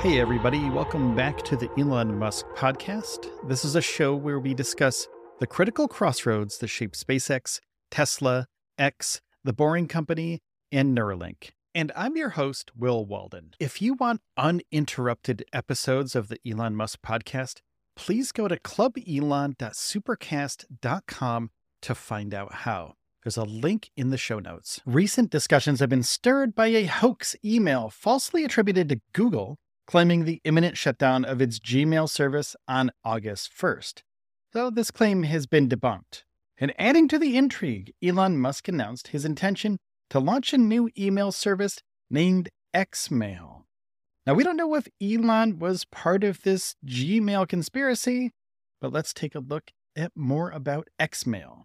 Hey, everybody, welcome back to the Elon Musk podcast. This is a show where we discuss the critical crossroads that shape SpaceX, Tesla, X, The Boring Company, and Neuralink. And I'm your host, Will Walden. If you want uninterrupted episodes of the Elon Musk podcast, please go to clubelon.supercast.com to find out how. There's a link in the show notes. Recent discussions have been stirred by a hoax email falsely attributed to Google claiming the imminent shutdown of its Gmail service on August 1st. Though this claim has been debunked. And adding to the intrigue, Elon Musk announced his intention to launch a new email service named Xmail. Now, we don't know if Elon was part of this Gmail conspiracy, but let's take a look at more about Xmail.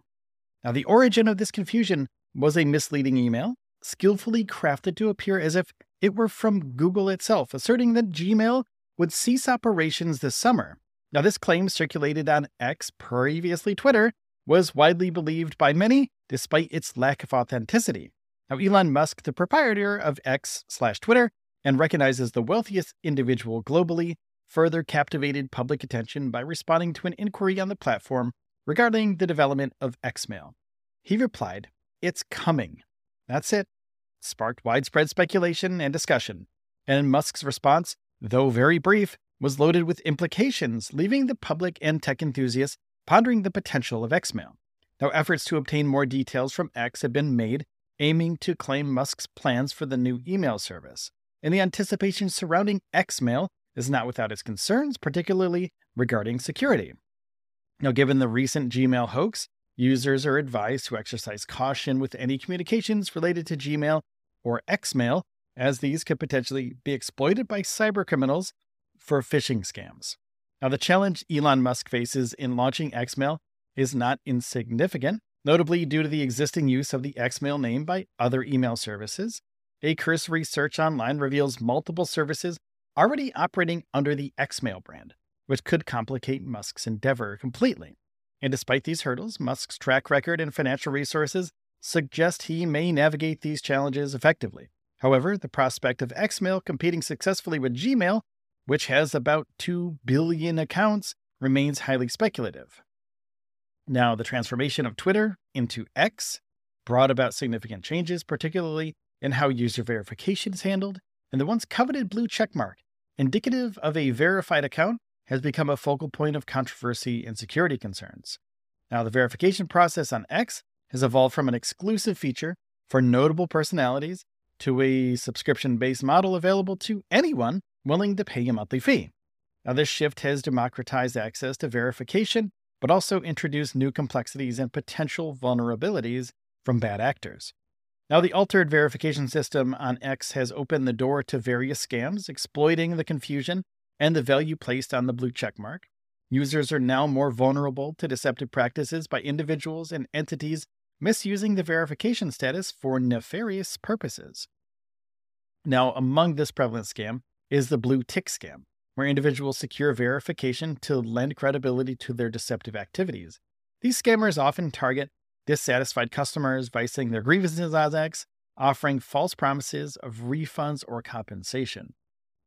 Now, the origin of this confusion was a misleading email, skillfully crafted to appear as if it were from Google itself, asserting that Gmail would cease operations this summer. Now, this claim circulated on X, previously Twitter, was widely believed by many, despite its lack of authenticity. Now, Elon Musk, the proprietor of X slash Twitter, and recognized as the wealthiest individual globally, further captivated public attention by responding to an inquiry on the platform regarding the development of Xmail. He replied, It's coming. That's it sparked widespread speculation and discussion, and Musk's response, though very brief, was loaded with implications, leaving the public and tech enthusiasts pondering the potential of Xmail. Now, efforts to obtain more details from X have been made, aiming to claim Musk's plans for the new email service. And the anticipation surrounding Xmail is not without its concerns, particularly regarding security. Now, given the recent Gmail hoax, users are advised to exercise caution with any communications related to Gmail or Xmail, as these could potentially be exploited by cybercriminals for phishing scams. Now, the challenge Elon Musk faces in launching Xmail is not insignificant, notably due to the existing use of the Xmail name by other email services. A cursory search online reveals multiple services already operating under the Xmail brand, which could complicate Musk's endeavor completely. And despite these hurdles, Musk's track record and financial resources suggest he may navigate these challenges effectively. However, the prospect of Xmail competing successfully with Gmail, which has about 2 billion accounts, remains highly speculative. Now, the transformation of Twitter into X brought about significant changes, particularly in how user verification is handled, and the once coveted blue checkmark, indicative of a verified account, has become a focal point of controversy and security concerns. Now, the verification process on X has evolved from an exclusive feature for notable personalities to a subscription based model available to anyone willing to pay a monthly fee. Now, this shift has democratized access to verification, but also introduced new complexities and potential vulnerabilities from bad actors. Now, the altered verification system on X has opened the door to various scams, exploiting the confusion and the value placed on the blue checkmark. Users are now more vulnerable to deceptive practices by individuals and entities misusing the verification status for nefarious purposes. Now, among this prevalent scam is the blue tick scam, where individuals secure verification to lend credibility to their deceptive activities. These scammers often target dissatisfied customers, voicing their grievances as X, offering false promises of refunds or compensation.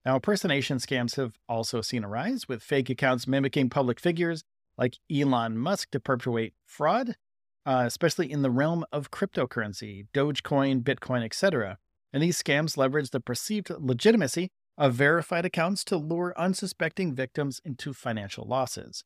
Now, impersonation scams have also seen a rise, with fake accounts mimicking public figures like Elon Musk to perpetuate fraud uh, especially in the realm of cryptocurrency, Dogecoin, Bitcoin, etc. and these scams leverage the perceived legitimacy of verified accounts to lure unsuspecting victims into financial losses.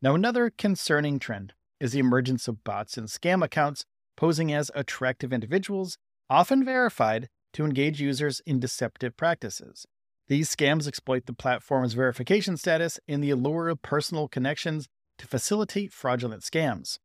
Now, another concerning trend is the emergence of bots and scam accounts posing as attractive individuals, often verified, to engage users in deceptive practices. These scams exploit the platform's verification status and the allure of personal connections to facilitate fraudulent scams.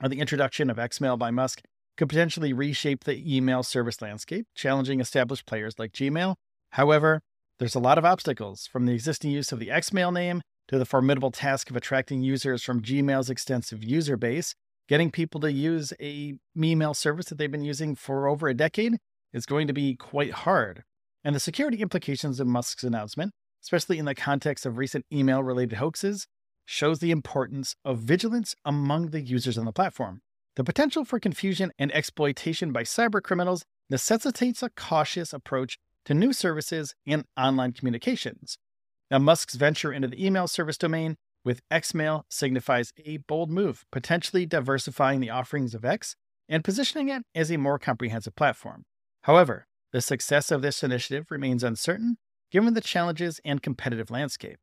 Now, the introduction of Xmail by Musk could potentially reshape the email service landscape, challenging established players like Gmail. However, there's a lot of obstacles from the existing use of the Xmail name to the formidable task of attracting users from Gmail's extensive user base. Getting people to use a email service that they've been using for over a decade is going to be quite hard. And the security implications of Musk's announcement, especially in the context of recent email related hoaxes, shows the importance of vigilance among the users on the platform. The potential for confusion and exploitation by cybercriminals necessitates a cautious approach to new services and online communications. Now, Musk's venture into the email service domain with Xmail signifies a bold move, potentially diversifying the offerings of X and positioning it as a more comprehensive platform. However, the success of this initiative remains uncertain given the challenges and competitive landscape.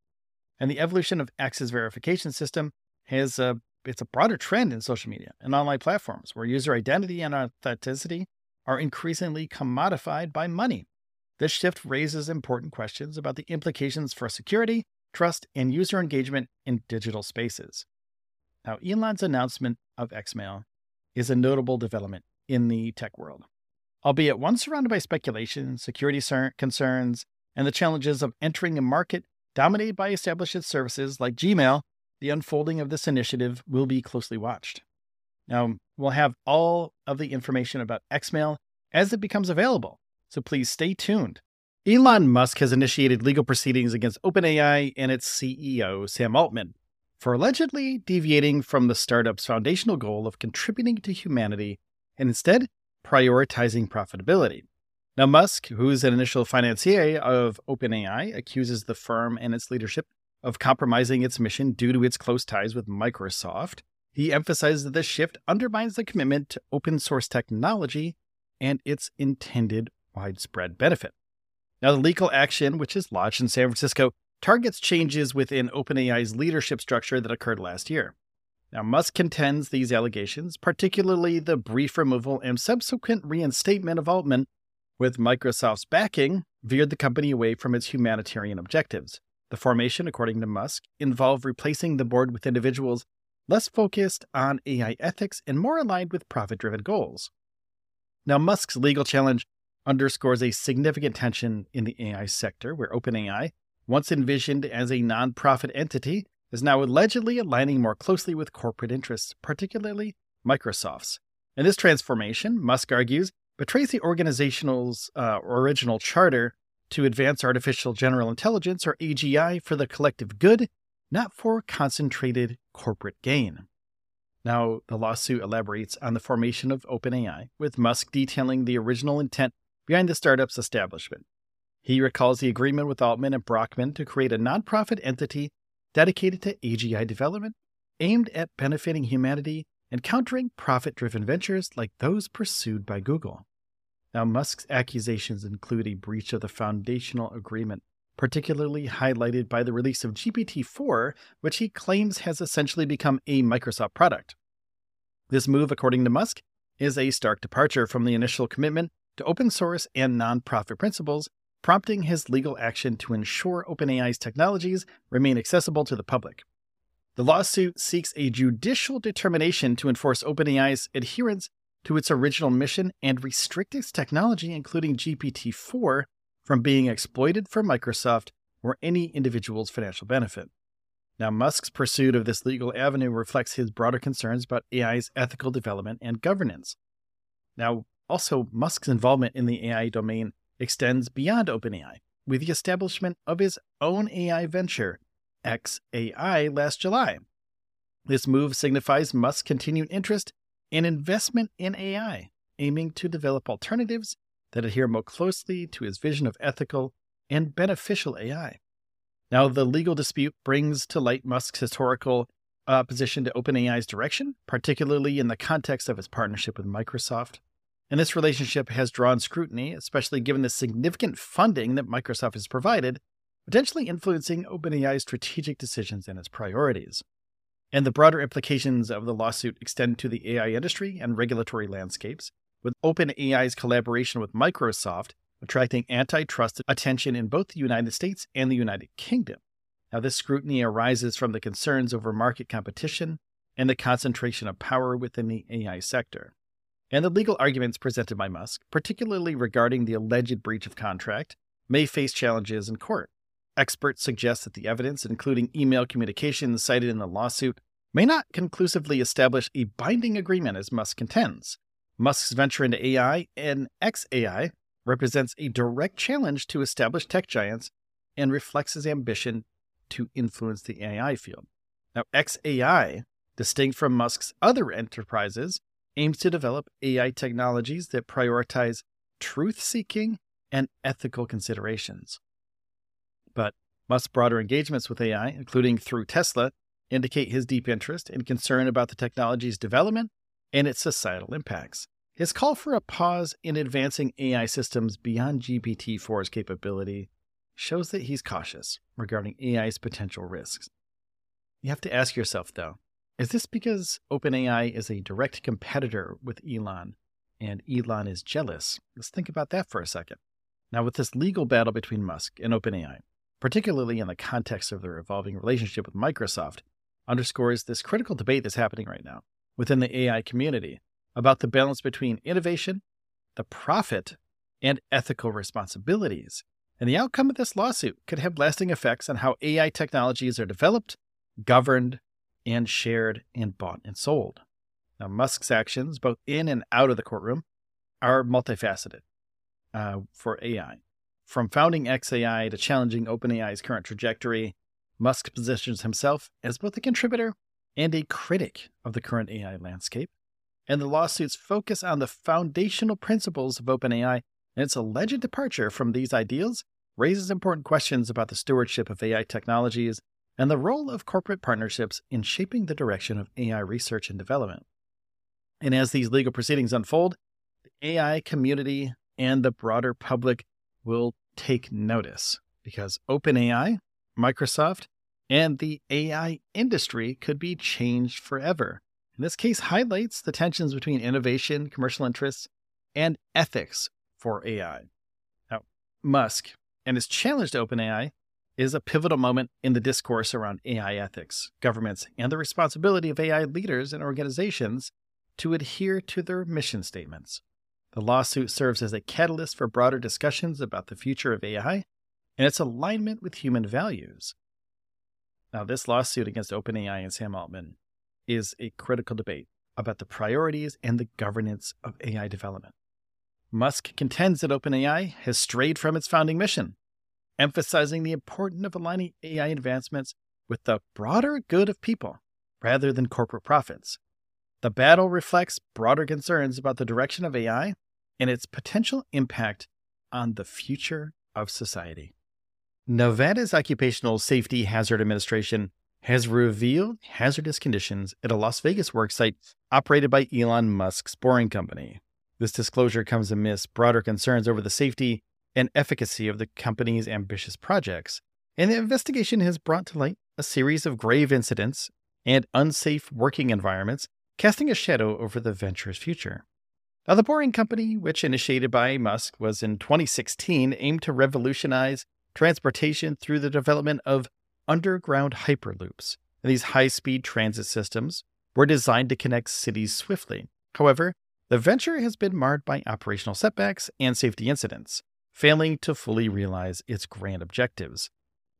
And the evolution of X's verification system has a it's a broader trend in social media and online platforms where user identity and authenticity are increasingly commodified by money. This shift raises important questions about the implications for security, trust, and user engagement in digital spaces. Now, Elon's announcement of Xmail is a notable development in the tech world. Albeit one surrounded by speculation, security concerns, and the challenges of entering a market dominated by established services like Gmail, the unfolding of this initiative will be closely watched. Now, we'll have all of the information about Xmail as it becomes available, so please stay tuned. Elon Musk has initiated legal proceedings against OpenAI and its CEO, Sam Altman, for allegedly deviating from the startup's foundational goal of contributing to humanity and instead prioritizing profitability. Now, Musk, who is an initial financier of OpenAI, accuses the firm and its leadership of compromising its mission due to its close ties with Microsoft. He emphasizes that this shift undermines the commitment to open source technology and its intended widespread benefit. Now, the legal action, which is lodged in San Francisco, targets changes within OpenAI's leadership structure that occurred last year. Now, Musk contends these allegations, particularly the brief removal and subsequent reinstatement of Altman, with Microsoft's backing, veered the company away from its humanitarian objectives. The formation, according to Musk, involved replacing the board with individuals less focused on AI ethics and more aligned with profit driven goals. Now, Musk's legal challenge underscores a significant tension in the AI sector, where OpenAI, once envisioned as a nonprofit entity, is now allegedly aligning more closely with corporate interests, particularly Microsoft's. In this transformation, Musk argues, betrays the organization's uh, original charter to advance artificial general intelligence, or AGI, for the collective good, not for concentrated corporate gain. Now, the lawsuit elaborates on the formation of OpenAI, with Musk detailing the original intent behind the startup's establishment. He recalls the agreement with Altman and Brockman to create a nonprofit entity dedicated to AGI development, aimed at benefiting humanity and countering profit driven ventures like those pursued by Google. Now, Musk's accusations include a breach of the foundational agreement, particularly highlighted by the release of GPT 4, which he claims has essentially become a Microsoft product. This move, according to Musk, is a stark departure from the initial commitment to open source and nonprofit principles, prompting his legal action to ensure OpenAI's technologies remain accessible to the public. The lawsuit seeks a judicial determination to enforce OpenAI's adherence to its original mission and restrict its technology, including GPT 4, from being exploited for Microsoft or any individual's financial benefit. Now, Musk's pursuit of this legal avenue reflects his broader concerns about AI's ethical development and governance. Now, also, Musk's involvement in the AI domain extends beyond OpenAI, with the establishment of his own AI venture, XAI, last July. This move signifies Musk's continued interest and investment in AI, aiming to develop alternatives that adhere more closely to his vision of ethical and beneficial AI. Now, the legal dispute brings to light Musk's historical uh, opposition to OpenAI's direction, particularly in the context of his partnership with Microsoft. And this relationship has drawn scrutiny, especially given the significant funding that Microsoft has provided, potentially influencing OpenAI's strategic decisions and its priorities. And the broader implications of the lawsuit extend to the AI industry and regulatory landscapes, with OpenAI's collaboration with Microsoft attracting antitrust attention in both the United States and the United Kingdom. Now, this scrutiny arises from the concerns over market competition and the concentration of power within the AI sector and the legal arguments presented by Musk, particularly regarding the alleged breach of contract, may face challenges in court. Experts suggest that the evidence, including email communications cited in the lawsuit, may not conclusively establish a binding agreement as Musk contends. Musk's venture into AI and XAI represents a direct challenge to established tech giants and reflects his ambition to influence the AI field. Now, XAI, distinct from Musk's other enterprises, aims to develop AI technologies that prioritize truth seeking and ethical considerations. But Musk's broader engagements with AI, including through Tesla, indicate his deep interest and concern about the technology's development and its societal impacts. His call for a pause in advancing AI systems beyond GPT 4's capability shows that he's cautious regarding AI's potential risks. You have to ask yourself, though, is this because OpenAI is a direct competitor with Elon and Elon is jealous? Let's think about that for a second. Now, with this legal battle between Musk and OpenAI, particularly in the context of their evolving relationship with Microsoft, underscores this critical debate that's happening right now within the AI community about the balance between innovation, the profit, and ethical responsibilities. And the outcome of this lawsuit could have lasting effects on how AI technologies are developed, governed, and shared and bought and sold. Now, Musk's actions, both in and out of the courtroom, are multifaceted uh, for AI. From founding XAI to challenging OpenAI's current trajectory, Musk positions himself as both a contributor and a critic of the current AI landscape. And the lawsuits focus on the foundational principles of OpenAI, and its alleged departure from these ideals raises important questions about the stewardship of AI technologies and the role of corporate partnerships in shaping the direction of AI research and development. And as these legal proceedings unfold, the AI community and the broader public will take notice because OpenAI, Microsoft, and the AI industry could be changed forever. And this case highlights the tensions between innovation, commercial interests, and ethics for AI. Now, Musk and his challenge to OpenAI is a pivotal moment in the discourse around AI ethics, governments, and the responsibility of AI leaders and organizations to adhere to their mission statements. The lawsuit serves as a catalyst for broader discussions about the future of AI and its alignment with human values. Now, this lawsuit against OpenAI and Sam Altman is a critical debate about the priorities and the governance of AI development. Musk contends that OpenAI has strayed from its founding mission emphasizing the importance of aligning AI advancements with the broader good of people rather than corporate profits. The battle reflects broader concerns about the direction of AI and its potential impact on the future of society. Nevada's Occupational Safety Hazard Administration has revealed hazardous conditions at a Las Vegas worksite operated by Elon Musk's Boring Company. This disclosure comes amidst broader concerns over the safety and efficacy of the company's ambitious projects, and the investigation has brought to light a series of grave incidents and unsafe working environments, casting a shadow over the venture's future. Now, the Boring Company, which initiated by Musk, was in 2016 aimed to revolutionize transportation through the development of underground hyperloops. And these high speed transit systems were designed to connect cities swiftly. However, the venture has been marred by operational setbacks and safety incidents failing to fully realize its grand objectives.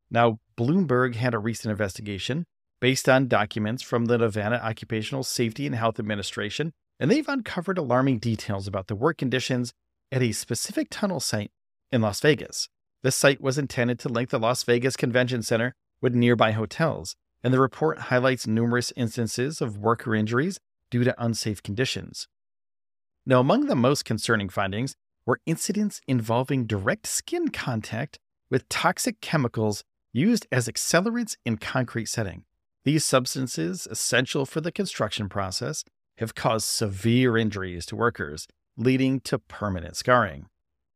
Now, Bloomberg had a recent investigation based on documents from the Nevada Occupational Safety and Health Administration, and they've uncovered alarming details about the work conditions at a specific tunnel site in Las Vegas. This site was intended to link the Las Vegas Convention Center with nearby hotels, and the report highlights numerous instances of worker injuries due to unsafe conditions. Now, among the most concerning findings were incidents involving direct skin contact with toxic chemicals used as accelerants in concrete setting. These substances, essential for the construction process, have caused severe injuries to workers, leading to permanent scarring.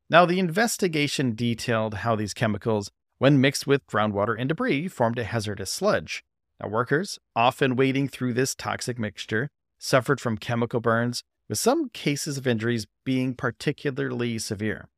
Now, the investigation detailed how these chemicals, when mixed with groundwater and debris, formed a hazardous sludge. Now, workers, often wading through this toxic mixture, suffered from chemical burns, with some cases of injuries being particularly severe.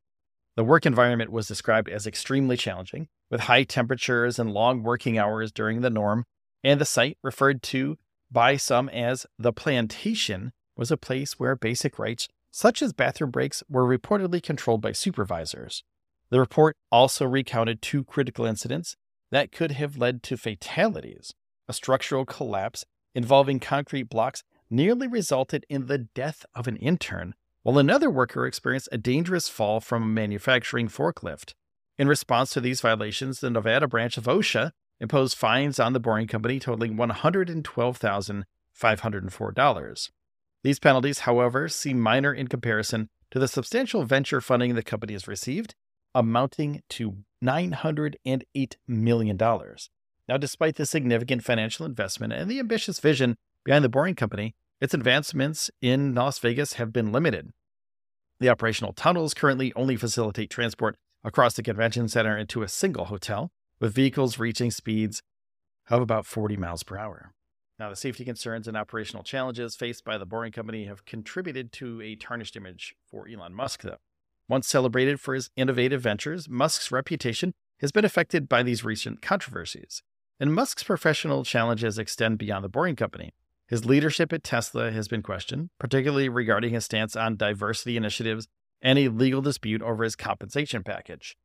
The work environment was described as extremely challenging, with high temperatures and long working hours during the norm, and the site, referred to by some as the plantation, was a place where basic rights, such as bathroom breaks, were reportedly controlled by supervisors. The report also recounted two critical incidents that could have led to fatalities. A structural collapse involving concrete blocks nearly resulted in the death of an intern, while another worker experienced a dangerous fall from a manufacturing forklift. In response to these violations, the Nevada branch of OSHA imposed fines on the boring company totaling $112,504. These penalties, however, seem minor in comparison to the substantial venture funding the company has received, amounting to $908 million. Now, despite the significant financial investment and the ambitious vision behind the Boring Company, its advancements in Las Vegas have been limited. The operational tunnels currently only facilitate transport across the convention center into a single hotel, with vehicles reaching speeds of about 40 miles per hour. Now, the safety concerns and operational challenges faced by the Boring Company have contributed to a tarnished image for Elon Musk, though. Once celebrated for his innovative ventures, Musk's reputation has been affected by these recent controversies. And Musk's professional challenges extend beyond the Boring Company. His leadership at Tesla has been questioned, particularly regarding his stance on diversity initiatives and a legal dispute over his compensation package.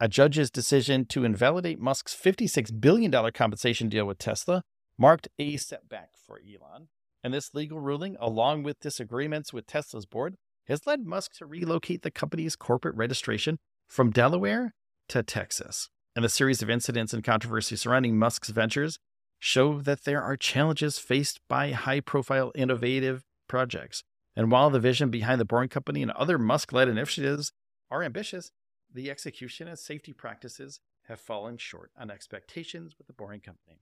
A judge's decision to invalidate Musk's $56 billion compensation deal with Tesla marked a setback for Elon. And this legal ruling, along with disagreements with Tesla's board, has led Musk to relocate the company's corporate registration from Delaware to Texas. And the series of incidents and controversy surrounding Musk's ventures show that there are challenges faced by high profile innovative projects. And while the vision behind the Boring Company and other Musk led initiatives are ambitious, the execution and safety practices have fallen short on expectations with the Boring Company.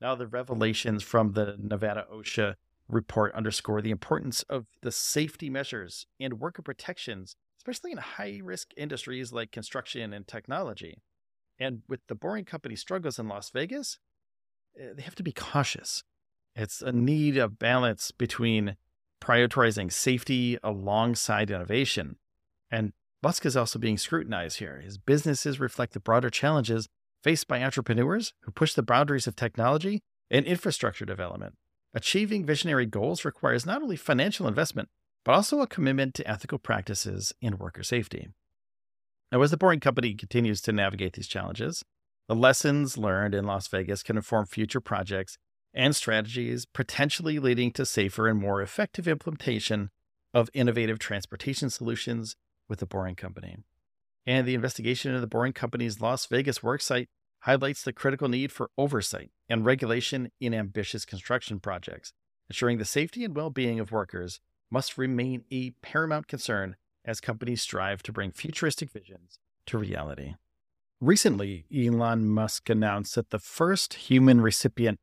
Now, the revelations from the Nevada OSHA report underscore the importance of the safety measures and worker protections, especially in high risk industries like construction and technology. And with the Boring Company struggles in Las Vegas, Eh, they have to be cautious. It's a need of balance between prioritizing safety alongside innovation. And Musk is also being scrutinized here. His businesses reflect the broader challenges faced by entrepreneurs who push the boundaries of technology and infrastructure development. Achieving visionary goals requires not only financial investment, but also a commitment to ethical practices and worker safety. Now, as the Boring Company continues to navigate these challenges, the lessons learned in Las Vegas can inform future projects and strategies, potentially leading to safer and more effective implementation of innovative transportation solutions with the Boring Company. And the investigation into the Boring Company's Las Vegas worksite highlights the critical need for oversight and regulation in ambitious construction projects. Ensuring the safety and well being of workers must remain a paramount concern as companies strive to bring futuristic visions to reality. Recently, Elon Musk announced that the first human recipient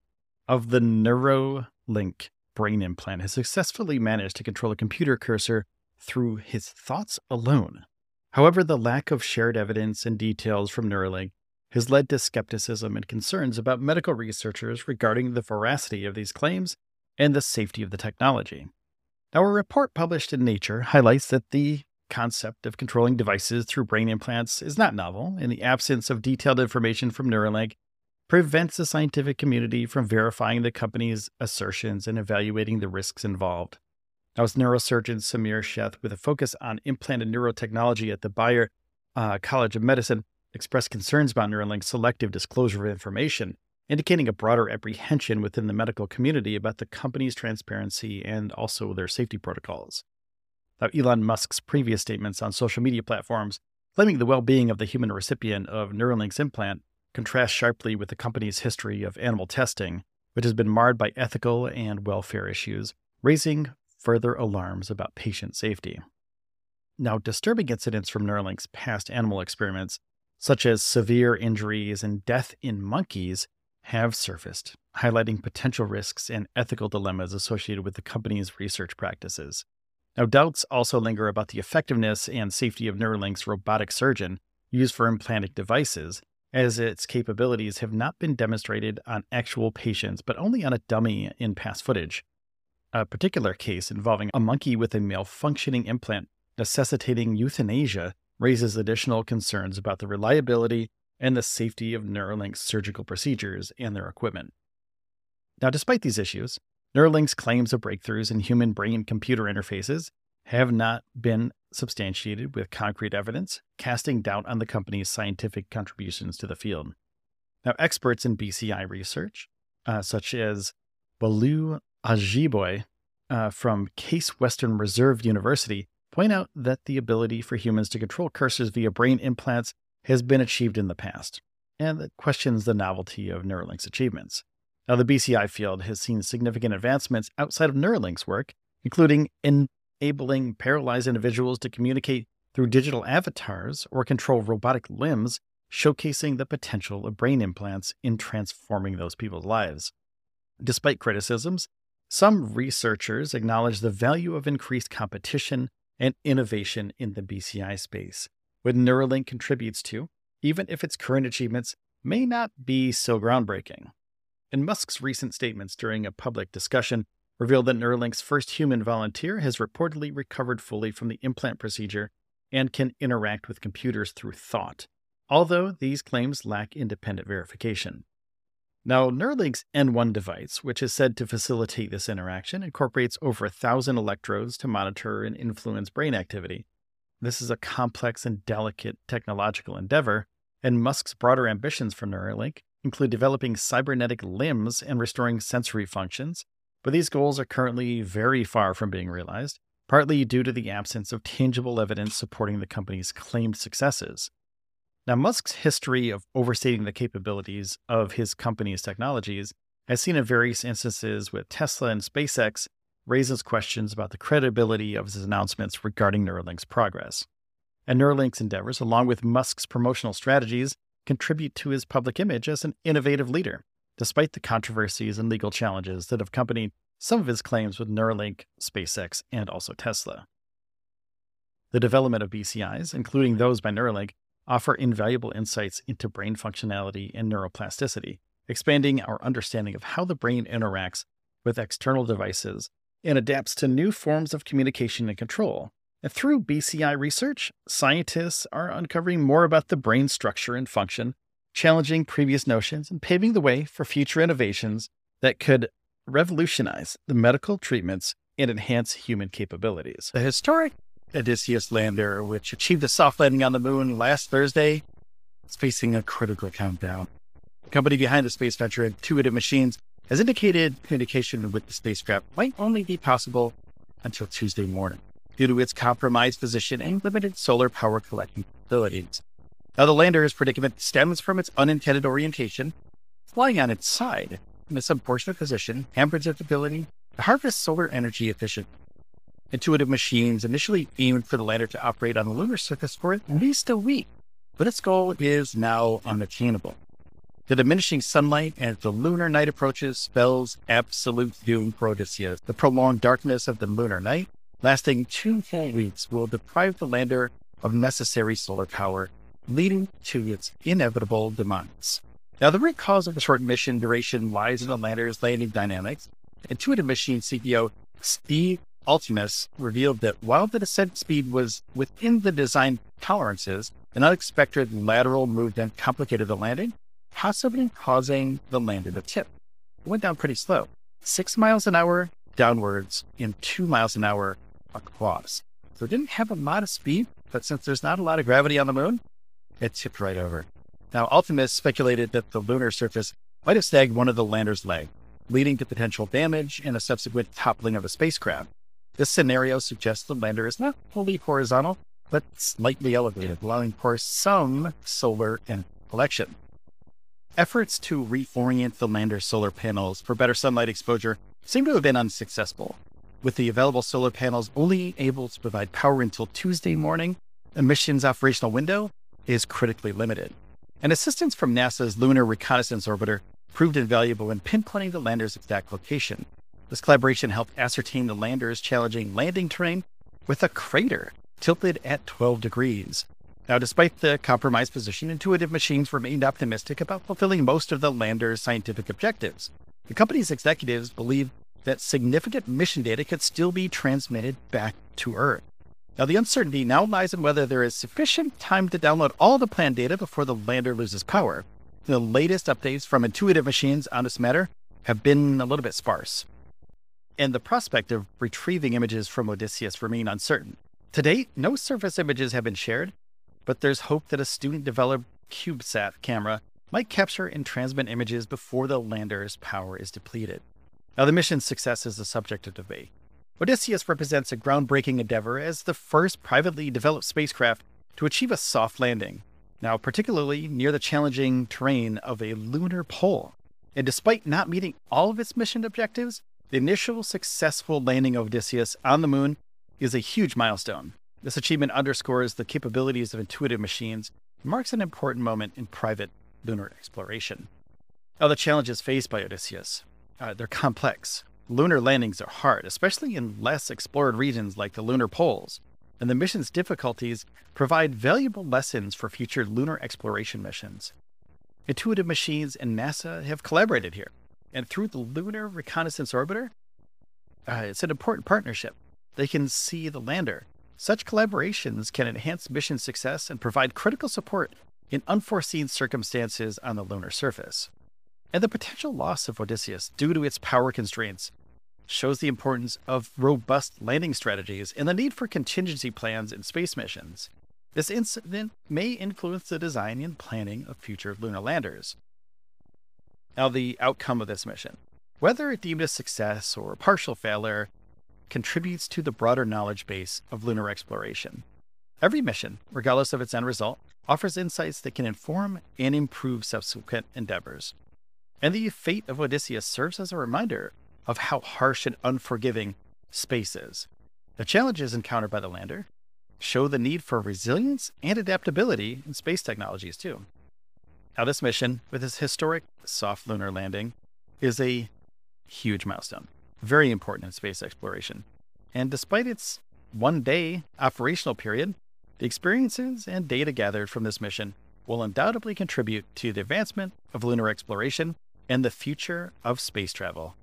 of the Neuralink brain implant has successfully managed to control a computer cursor through his thoughts alone. However, the lack of shared evidence and details from Neuralink has led to skepticism and concerns about medical researchers regarding the veracity of these claims and the safety of the technology. Now, a report published in Nature highlights that the concept of controlling devices through brain implants is not novel, and the absence of detailed information from Neuralink prevents the scientific community from verifying the company's assertions and evaluating the risks involved. Now, as neurosurgeon Samir Sheth, with a focus on implanted neurotechnology at the Baylor uh, College of Medicine, expressed concerns about Neuralink's selective disclosure of information, indicating a broader apprehension within the medical community about the company's transparency and also their safety protocols. Now, Elon Musk's previous statements on social media platforms claiming the well being of the human recipient of Neuralink's implant contrasts sharply with the company's history of animal testing, which has been marred by ethical and welfare issues, raising further alarms about patient safety. Now, disturbing incidents from Neuralink's past animal experiments such as severe injuries and death in monkeys, have surfaced, highlighting potential risks and ethical dilemmas associated with the company's research practices. Now, doubts also linger about the effectiveness and safety of Neuralink's robotic surgeon used for implanting devices, as its capabilities have not been demonstrated on actual patients, but only on a dummy in past footage. A particular case involving a monkey with a malfunctioning implant necessitating euthanasia raises additional concerns about the reliability and the safety of Neuralink's surgical procedures and their equipment. Now, despite these issues, Neuralink's claims of breakthroughs in human brain computer interfaces have not been substantiated with concrete evidence, casting doubt on the company's scientific contributions to the field. Now, experts in BCI research, uh, such as Bolu Ajiboye uh, from Case Western Reserve University, point out that the ability for humans to control cursors via brain implants has been achieved in the past, and that questions the novelty of Neuralink's achievements. Now, the BCI field has seen significant advancements outside of Neuralink's work, including enabling paralyzed individuals to communicate through digital avatars or control robotic limbs, showcasing the potential of brain implants in transforming those people's lives. Despite criticisms, some researchers acknowledge the value of increased competition and innovation in the BCI space, what Neuralink contributes to, even if its current achievements may not be so groundbreaking. And Musk's recent statements during a public discussion revealed that Neuralink's first human volunteer has reportedly recovered fully from the implant procedure and can interact with computers through thought, although these claims lack independent verification. Now, Neuralink's N1 device, which is said to facilitate this interaction, incorporates over a thousand electrodes to monitor and influence brain activity. This is a complex and delicate technological endeavor, and Musk's broader ambitions for Neuralink include developing cybernetic limbs and restoring sensory functions, but these goals are currently very far from being realized, partly due to the absence of tangible evidence supporting the company's claimed successes. Now, Musk's history of overstating the capabilities of his company's technologies, as seen in various instances with Tesla and SpaceX, raises questions about the credibility of his announcements regarding Neuralink's progress. And Neuralink's endeavors, along with Musk's promotional strategies, contribute to his public image as an innovative leader, despite the controversies and legal challenges that have accompanied some of his claims with Neuralink, SpaceX, and also Tesla. The development of BCIs, including those by Neuralink, offer invaluable insights into brain functionality and neuroplasticity, expanding our understanding of how the brain interacts with external devices and adapts to new forms of communication and control. And through BCI research, scientists are uncovering more about the brain structure and function, challenging previous notions and paving the way for future innovations that could revolutionize the medical treatments and enhance human capabilities. The historic Odysseus lander, which achieved a soft landing on the moon last Thursday, is facing a critical countdown. The company behind the space venture, Intuitive Machines, has indicated communication with the spacecraft might only be possible until Tuesday morning due to its compromised position and limited solar power collecting capabilities. Now, the lander's predicament stems from its unintended orientation, flying on its side in a subordinate position hampers its ability to harvest solar energy efficiently. Intuitive Machines initially aimed for the lander to operate on the lunar surface for at least a week, but its goal is now unattainable. The diminishing sunlight as the lunar night approaches spells absolute doom for Odysseus. The prolonged darkness of the lunar night, lasting two full weeks, will deprive the lander of necessary solar power, leading to its inevitable demise. Now, the root cause of the short mission duration lies in the lander's landing dynamics. Intuitive Machine CEO Steve Altemus revealed that while the descent speed was within the design tolerances, an unexpected lateral movement complicated the landing, possibly causing the lander to tip. It went down pretty slow, six miles an hour downwards and two miles an hour across. So it didn't have a lot of speed, but since there's not a lot of gravity on the moon, it tipped right over. Now, Altemus speculated that the lunar surface might have snagged one of the lander's legs, leading to potential damage and a subsequent toppling of the spacecraft. This scenario suggests the lander is not fully horizontal, but slightly elevated, allowing for some solar collection. Efforts to reorient the lander's solar panels for better sunlight exposure seem to have been unsuccessful. With the available solar panels only able to provide power until Tuesday morning, the mission's operational window is critically limited. And assistance from NASA's Lunar Reconnaissance Orbiter proved invaluable in pinpointing the lander's exact location, this collaboration helped ascertain the lander's challenging landing terrain with a crater tilted at 12 degrees. Now, despite the compromised position, Intuitive Machines remained optimistic about fulfilling most of the lander's scientific objectives. The company's executives believe that significant mission data could still be transmitted back to Earth. Now, the uncertainty now lies in whether there is sufficient time to download all the planned data before the lander loses power. The latest updates from Intuitive Machines on this matter have been a little bit sparse, and the prospect of retrieving images from Odysseus remain uncertain. To date, no surface images have been shared, but there's hope that a student developed CubeSat camera might capture and transmit images before the lander's power is depleted. Now, the mission's success is the subject of debate. Odysseus represents a groundbreaking endeavor as the first privately developed spacecraft to achieve a soft landing, now particularly near the challenging terrain of a lunar pole. And despite not meeting all of its mission objectives, the initial successful landing of Odysseus on the moon is a huge milestone. This achievement underscores the capabilities of intuitive machines and marks an important moment in private lunar exploration. Now, the challenges faced by Odysseus, uh, they're complex. Lunar landings are hard, especially in less explored regions like the lunar poles, and the mission's difficulties provide valuable lessons for future lunar exploration missions. Intuitive Machines and NASA have collaborated here, and through the Lunar Reconnaissance Orbiter, uh, it's an important partnership. They can see the lander. Such collaborations can enhance mission success and provide critical support in unforeseen circumstances on the lunar surface. And the potential loss of Odysseus due to its power constraints shows the importance of robust landing strategies and the need for contingency plans in space missions. This incident may influence the design and planning of future lunar landers. Now, the outcome of this mission, whether it deemed a success or a partial failure, contributes to the broader knowledge base of lunar exploration. Every mission, regardless of its end result, offers insights that can inform and improve subsequent endeavors. And the fate of Odysseus serves as a reminder of how harsh and unforgiving space is. The challenges encountered by the lander show the need for resilience and adaptability in space technologies, too. Now, this mission, with its historic soft lunar landing, is a huge milestone very important in space exploration. And despite its one day operational period, the experiences and data gathered from this mission will undoubtedly contribute to the advancement of lunar exploration and the future of space travel.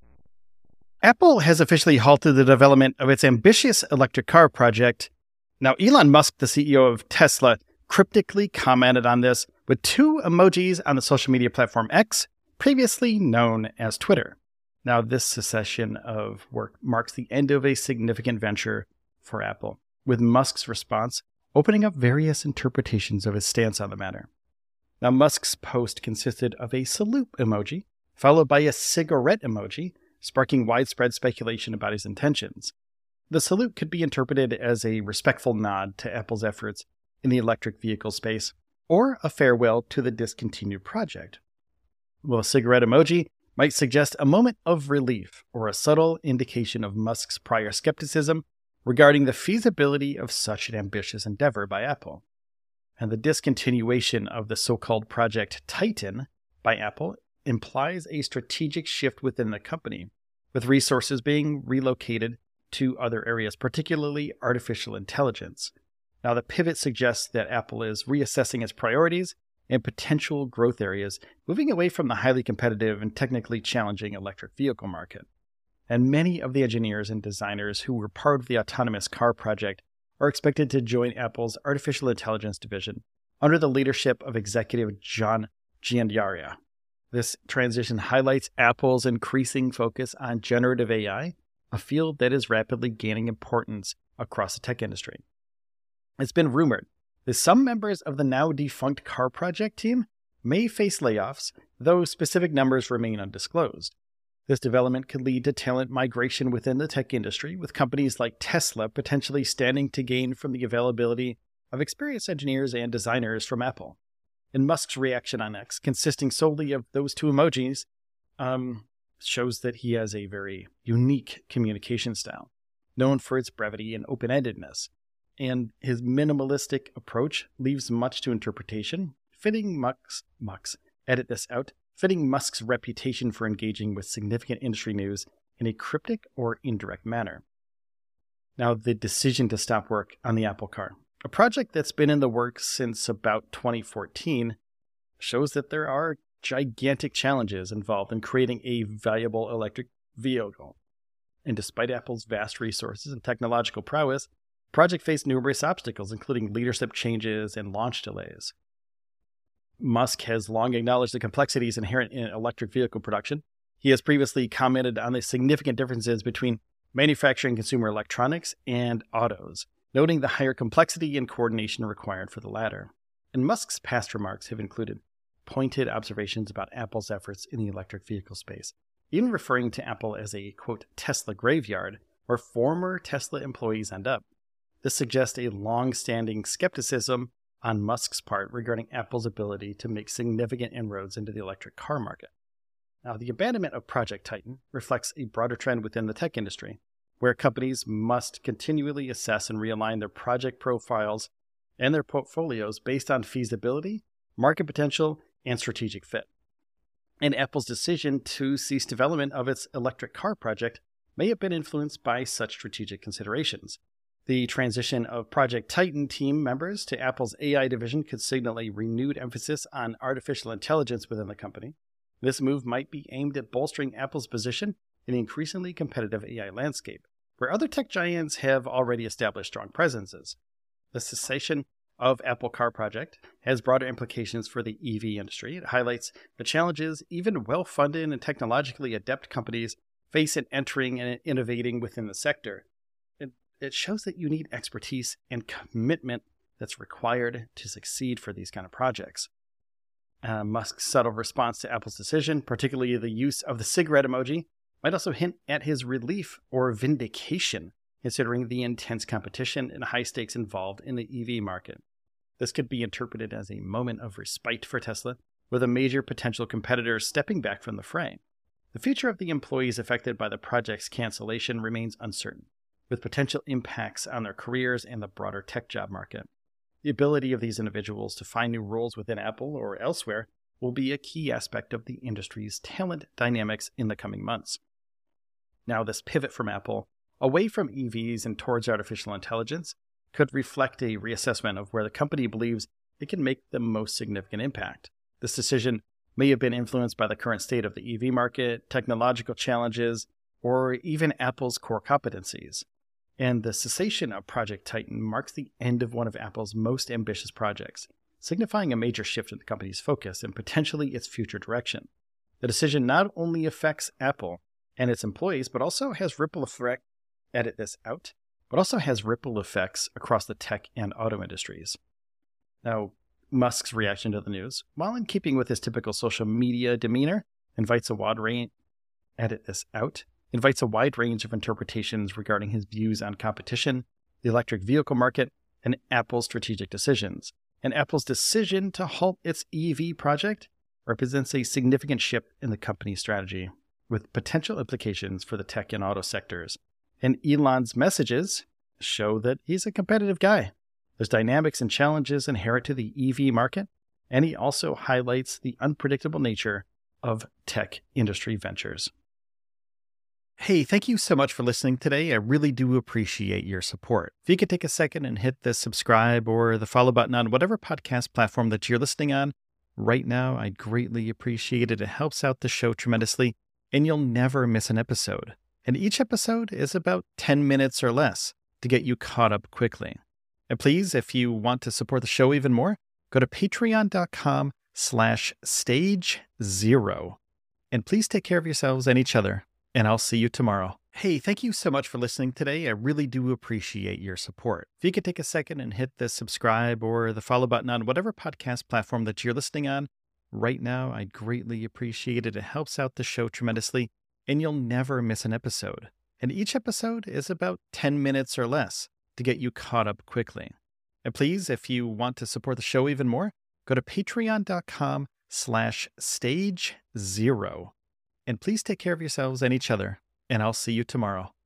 Apple has officially halted the development of its ambitious electric car project. Now, Elon Musk, the CEO of Tesla, cryptically commented on this with two emojis on the social media platform X, previously known as Twitter. Now, this secession of work marks the end of a significant venture for Apple, with Musk's response opening up various interpretations of his stance on the matter. Now, Musk's post consisted of a salute emoji, followed by a cigarette emoji, sparking widespread speculation about his intentions. The salute could be interpreted as a respectful nod to Apple's efforts in the electric vehicle space, or a farewell to the discontinued project. While a cigarette emoji might suggest a moment of relief or a subtle indication of Musk's prior skepticism regarding the feasibility of such an ambitious endeavor by Apple. And the discontinuation of the so called Project Titan by Apple implies a strategic shift within the company, with resources being relocated to other areas, particularly artificial intelligence. Now, the pivot suggests that Apple is reassessing its priorities and potential growth areas, moving away from the highly competitive and technically challenging electric vehicle market. And many of the engineers and designers who were part of the autonomous car project are expected to join Apple's artificial intelligence division under the leadership of executive John Giannandrea. This transition highlights Apple's increasing focus on generative AI, a field that is rapidly gaining importance across the tech industry. It's been rumored that some members of the now defunct car project team may face layoffs, though specific numbers remain undisclosed. This development could lead to talent migration within the tech industry, with companies like Tesla potentially standing to gain from the availability of experienced engineers and designers from Apple. And Musk's reaction on X, consisting solely of those two emojis, um, shows that he has a very unique communication style, known for its brevity and open endedness and his minimalistic approach leaves much to interpretation, fitting Musk's, Musk's edit this out, fitting Musk's reputation for engaging with significant industry news in a cryptic or indirect manner. Now, the decision to stop work on the Apple car, a project that's been in the works since about 2014, shows that there are gigantic challenges involved in creating a valuable electric vehicle. And despite Apple's vast resources and technological prowess, the project faced numerous obstacles, including leadership changes and launch delays. Musk has long acknowledged the complexities inherent in electric vehicle production. He has previously commented on the significant differences between manufacturing consumer electronics and autos, noting the higher complexity and coordination required for the latter. And Musk's past remarks have included pointed observations about Apple's efforts in the electric vehicle space, even referring to Apple as a quote Tesla graveyard where former Tesla employees end up. This suggests a long standing skepticism on Musk's part regarding Apple's ability to make significant inroads into the electric car market. Now, the abandonment of Project Titan reflects a broader trend within the tech industry, where companies must continually assess and realign their project profiles and their portfolios based on feasibility, market potential, and strategic fit. And Apple's decision to cease development of its electric car project may have been influenced by such strategic considerations. The transition of Project Titan team members to Apple's AI division could signal a renewed emphasis on artificial intelligence within the company. This move might be aimed at bolstering Apple's position in the increasingly competitive AI landscape, where other tech giants have already established strong presences. The cessation of Apple Car Project has broader implications for the EV industry. It highlights the challenges even well funded and technologically adept companies face in entering and innovating within the sector. It, it shows that you need expertise and commitment that's required to succeed for these kind of projects. Uh, Musk's subtle response to Apple's decision, particularly the use of the cigarette emoji, might also hint at his relief or vindication considering the intense competition and high stakes involved in the EV market. This could be interpreted as a moment of respite for Tesla, with a major potential competitor stepping back from the fray. The future of the employees affected by the project's cancellation remains uncertain, with potential impacts on their careers and the broader tech job market. The ability of these individuals to find new roles within Apple or elsewhere will be a key aspect of the industry's talent dynamics in the coming months. Now, this pivot from Apple away from EVs and towards artificial intelligence could reflect a reassessment of where the company believes it can make the most significant impact. This decision may have been influenced by the current state of the EV market, technological challenges, or even Apple's core competencies. And the cessation of Project Titan marks the end of one of Apple's most ambitious projects, signifying a major shift in the company's focus and potentially its future direction. The decision not only affects Apple and its employees, but also has ripple effect edit this out, but also has ripple effects across the tech and auto industries. Now, Musk's reaction to the news, while in keeping with his typical social media demeanor, invites a wide range edit this out, invites a wide range of interpretations regarding his views on competition, the electric vehicle market, and Apple's strategic decisions. And Apple's decision to halt its EV project represents a significant shift in the company's strategy, with potential implications for the tech and auto sectors and Elon's messages show that he's a competitive guy. There's dynamics and challenges inherent to the EV market, and he also highlights the unpredictable nature of tech industry ventures. Hey, thank you so much for listening today. I really do appreciate your support. If you could take a second and hit the subscribe or the follow button on whatever podcast platform that you're listening on right now, I'd greatly appreciate it. It helps out the show tremendously, and you'll never miss an episode and each episode is about 10 minutes or less to get you caught up quickly. And please, if you want to support the show even more, go to patreon.com slash stage zero. And please take care of yourselves and each other, and I'll see you tomorrow. Hey, thank you so much for listening today. I really do appreciate your support. If you could take a second and hit the subscribe or the follow button on whatever podcast platform that you're listening on right now, I'd greatly appreciate it. It helps out the show tremendously and you'll never miss an episode. And each episode is about 10 minutes or less to get you caught up quickly. And please, if you want to support the show even more, go to patreon.com slash stage zero. And please take care of yourselves and each other, and I'll see you tomorrow.